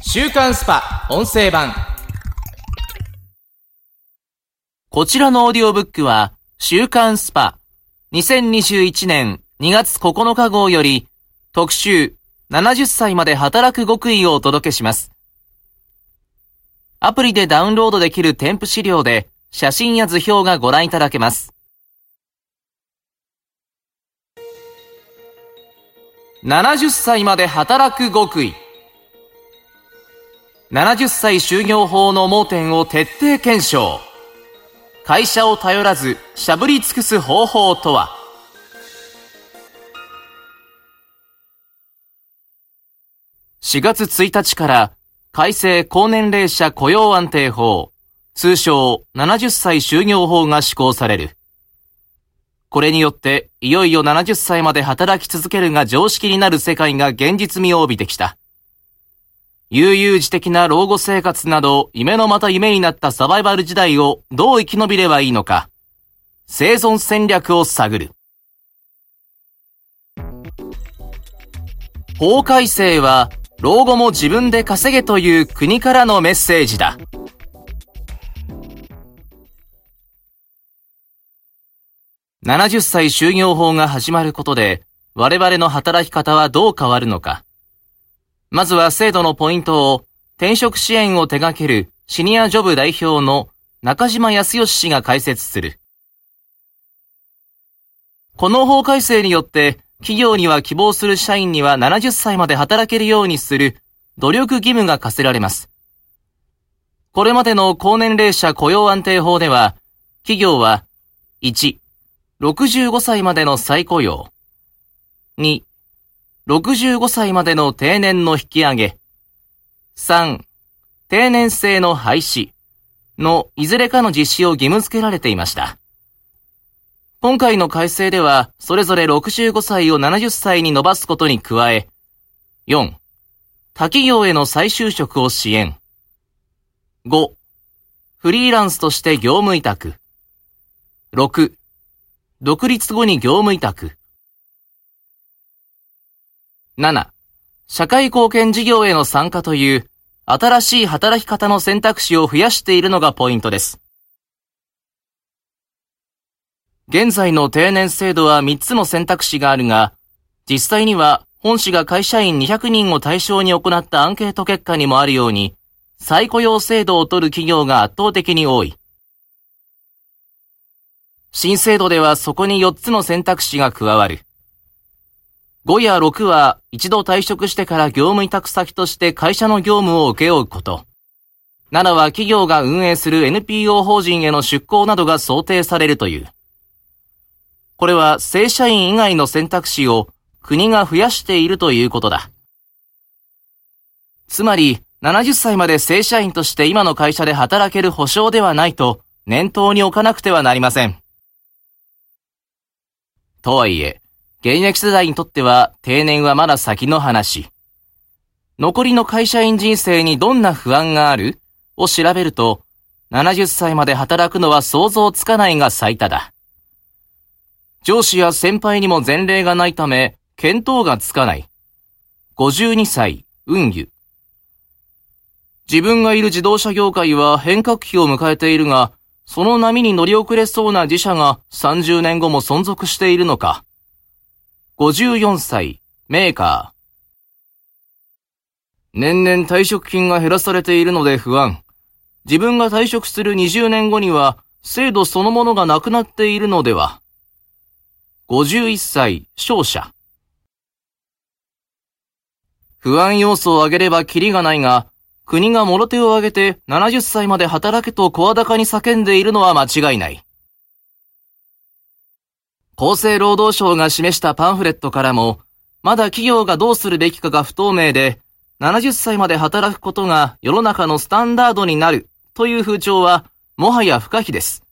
週刊スパ音声版こちらのオーディオブックは、週刊スパ2021年2月9日号より、特集70歳まで働く極意をお届けします。アプリでダウンロードできる添付資料で、写真や図表がご覧いただけます。70歳まで働く極意。70歳就業法の盲点を徹底検証。会社を頼らず、しゃぶり尽くす方法とは？4月1日から改正高年齢者雇用安定法、通称70歳就業法が施行される。これによって、いよいよ70歳まで働き続けるが常識になる世界が現実味を帯びてきた。悠々自適な老後生活など、夢のまた夢になったサバイバル時代をどう生き延びればいいのか、生存戦略を探る。法改正は、老後も自分で稼げという国からのメッセージだ。70歳就業法が始まることで、我々の働き方はどう変わるのか。まずは制度のポイントを、転職支援を手掛けるシニアジョブ代表の中島康義氏が解説する。この法改正によって、企業には希望する社員には70歳まで働けるようにする努力義務が課せられます。これまでの高年齢者雇用安定法では、企業は、1、65歳までの再雇用。2、65歳までの定年の引き上げ。3、定年制の廃止のいずれかの実施を義務付けられていました。今回の改正では、それぞれ65歳を70歳に伸ばすことに加え、4、他企業への再就職を支援。5、フリーランスとして業務委託。6、独立後に業務委託。7、社会貢献事業への参加という新しい働き方の選択肢を増やしているのがポイントです。現在の定年制度は3つの選択肢があるが、実際には本市が会社員200人を対象に行ったアンケート結果にもあるように、再雇用制度を取る企業が圧倒的に多い。新制度ではそこに4つの選択肢が加わる。5や6は一度退職してから業務委託先として会社の業務を請け負うこと。7は企業が運営する NPO 法人への出向などが想定されるという。これは正社員以外の選択肢を国が増やしているということだ。つまり、70歳まで正社員として今の会社で働ける保証ではないと念頭に置かなくてはなりません。とはいえ、現役世代にとっては定年はまだ先の話。残りの会社員人生にどんな不安がある？を調べると、70歳まで働くのは想像つかないが最多だ。上司や先輩にも前例がないため、見当がつかない。52歳、運輸。自分がいる自動車業界は変革期を迎えているが、その波に乗り遅れそうな自社が30年後も存続しているのか。54歳、メーカー。年々退職金が減らされているので不安。自分が退職する20年後には、制度そのものがなくなっているのでは。51歳、商社。不安要素を挙げればキリがないが、国が諸手を挙げて70歳まで働けと声高に叫んでいるのは間違いない。厚生労働省が示したパンフレットからも、まだ企業がどうするべきかが不透明で、70歳まで働くことが世の中のスタンダードになるという風潮は、もはや不可避です。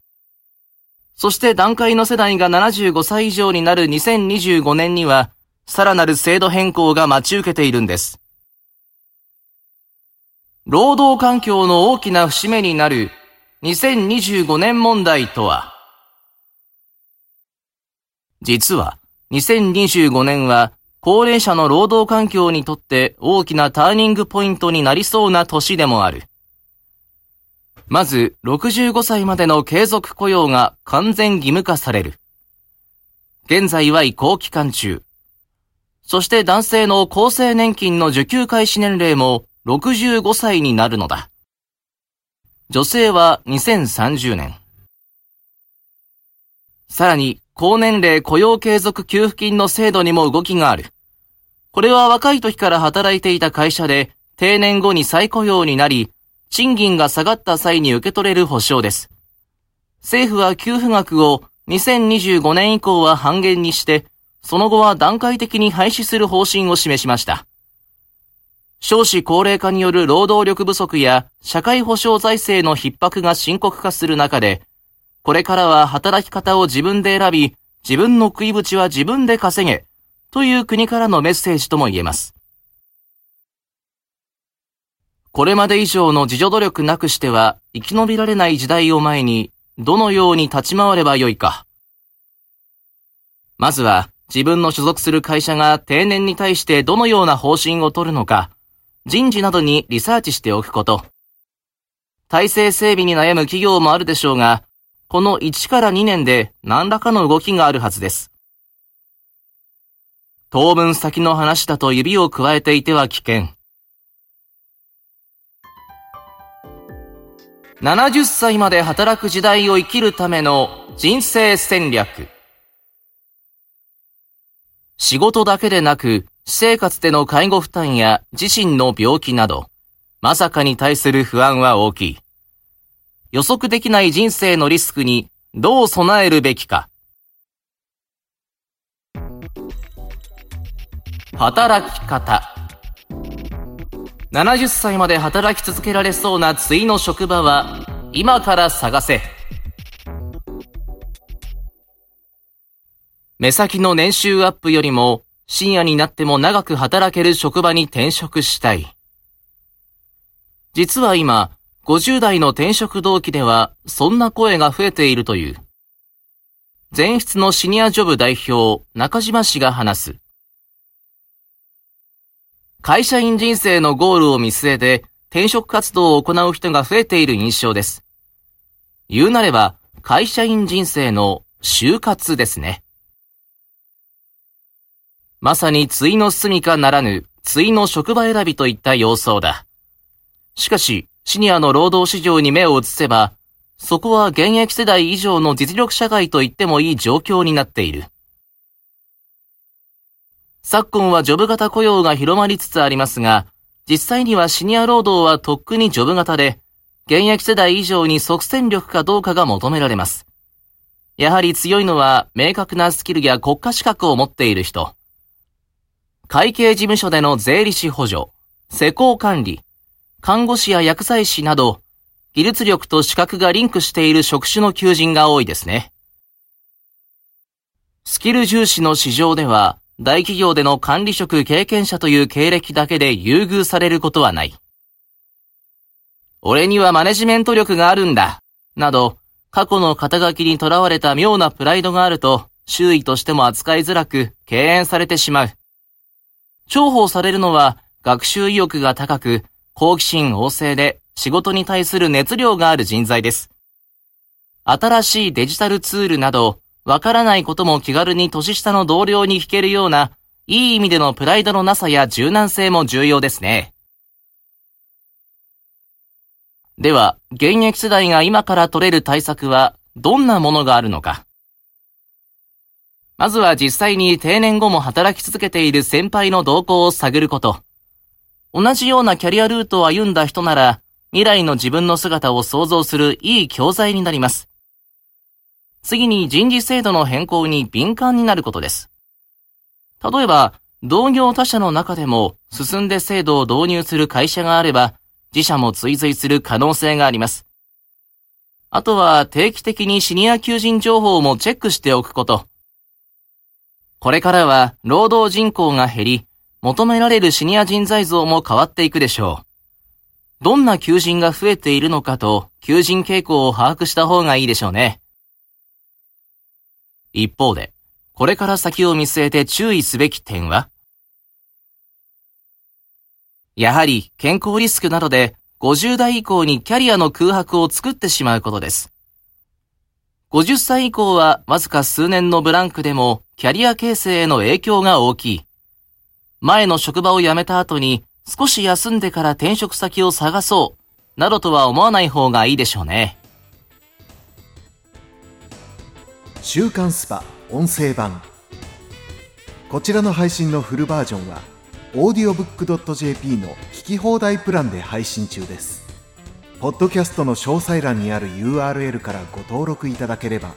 そして段階の世代が75歳以上になる2025年には、さらなる制度変更が待ち受けているんです。労働環境の大きな節目になる2025年問題とは、実は2025年は高齢者の労働環境にとって大きなターニングポイントになりそうな年でもある。まず、65歳までの継続雇用が完全義務化される。現在は移行期間中。そして男性の厚生年金の受給開始年齢も65歳になるのだ。女性は2030年。さらに、高年齢雇用継続給付金の制度にも動きがある。これは若い時から働いていた会社で定年後に再雇用になり、賃金が下がった際に受け取れる保証です。政府は給付額を2025年以降は半減にして、その後は段階的に廃止する方針を示しました。少子高齢化による労働力不足や社会保障財政の逼迫が深刻化する中で、これからは働き方を自分で選び、自分の食いぶちは自分で稼げ、という国からのメッセージとも言えます。これまで以上の自助努力なくしては生き延びられない時代を前にどのように立ち回ればよいか。まずは自分の所属する会社が定年に対してどのような方針を取るのか、人事などにリサーチしておくこと。体制整備に悩む企業もあるでしょうが、この1から2年で何らかの動きがあるはずです。当分先の話だと指を加えていては危険。70歳まで働く時代を生きるための人生戦略。仕事だけでなく、私生活での介護負担や自身の病気など、まさかに対する不安は大きい。予測できない人生のリスクにどう備えるべきか。働き方。70歳まで働き続けられそうな次の職場は、今から探せ。目先の年収アップよりも、深夜になっても長く働ける職場に転職したい。実は今、50代の転職動機では、そんな声が増えているという。前室のシニアジョブ代表、中島氏が話す。会社員人生のゴールを見据えて転職活動を行う人が増えている印象です。言うなれば、会社員人生の就活ですね。まさに対の住みかならぬ、対の職場選びといった様相だ。しかし、シニアの労働市場に目を移せば、そこは現役世代以上の実力社会と言ってもいい状況になっている。昨今はジョブ型雇用が広まりつつありますが、実際にはシニア労働はとっくにジョブ型で、現役世代以上に即戦力かどうかが求められます。やはり強いのは明確なスキルや国家資格を持っている人。会計事務所での税理士補助、施工管理、看護師や薬剤師など、技術力と資格がリンクしている職種の求人が多いですね。スキル重視の市場では、大企業での管理職経験者という経歴だけで優遇されることはない。俺にはマネジメント力があるんだ、など、過去の肩書きにとらわれた妙なプライドがあると、周囲としても扱いづらく、敬遠されてしまう。重宝されるのは、学習意欲が高く、好奇心旺盛で、仕事に対する熱量がある人材です。新しいデジタルツールなど、わからないことも気軽に年下の同僚に聞けるような、いい意味でのプライドのなさや柔軟性も重要ですね。では、現役世代が今から取れる対策は、どんなものがあるのか。まずは実際に定年後も働き続けている先輩の動向を探ること。同じようなキャリアルートを歩んだ人なら、未来の自分の姿を想像するいい教材になります。次に人事制度の変更に敏感になることです。例えば、同業他社の中でも進んで制度を導入する会社があれば、自社も追随する可能性があります。あとは定期的にシニア求人情報もチェックしておくこと。これからは労働人口が減り、求められるシニア人材像も変わっていくでしょう。どんな求人が増えているのかと、求人傾向を把握した方がいいでしょうね。一方で、これから先を見据えて注意すべき点は？やはり健康リスクなどで50代以降にキャリアの空白を作ってしまうことです。50歳以降はわずか数年のブランクでもキャリア形成への影響が大きい。前の職場を辞めた後に少し休んでから転職先を探そう、などとは思わない方がいいでしょうね。週刊スパ音声版。こちらの配信のフルバージョンは audiobook.jp の聞き放題プランで配信中です。ポッドキャストの詳細欄にある URL からご登録いただければ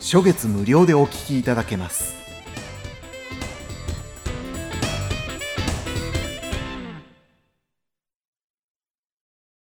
初月無料でお聞きいただけます。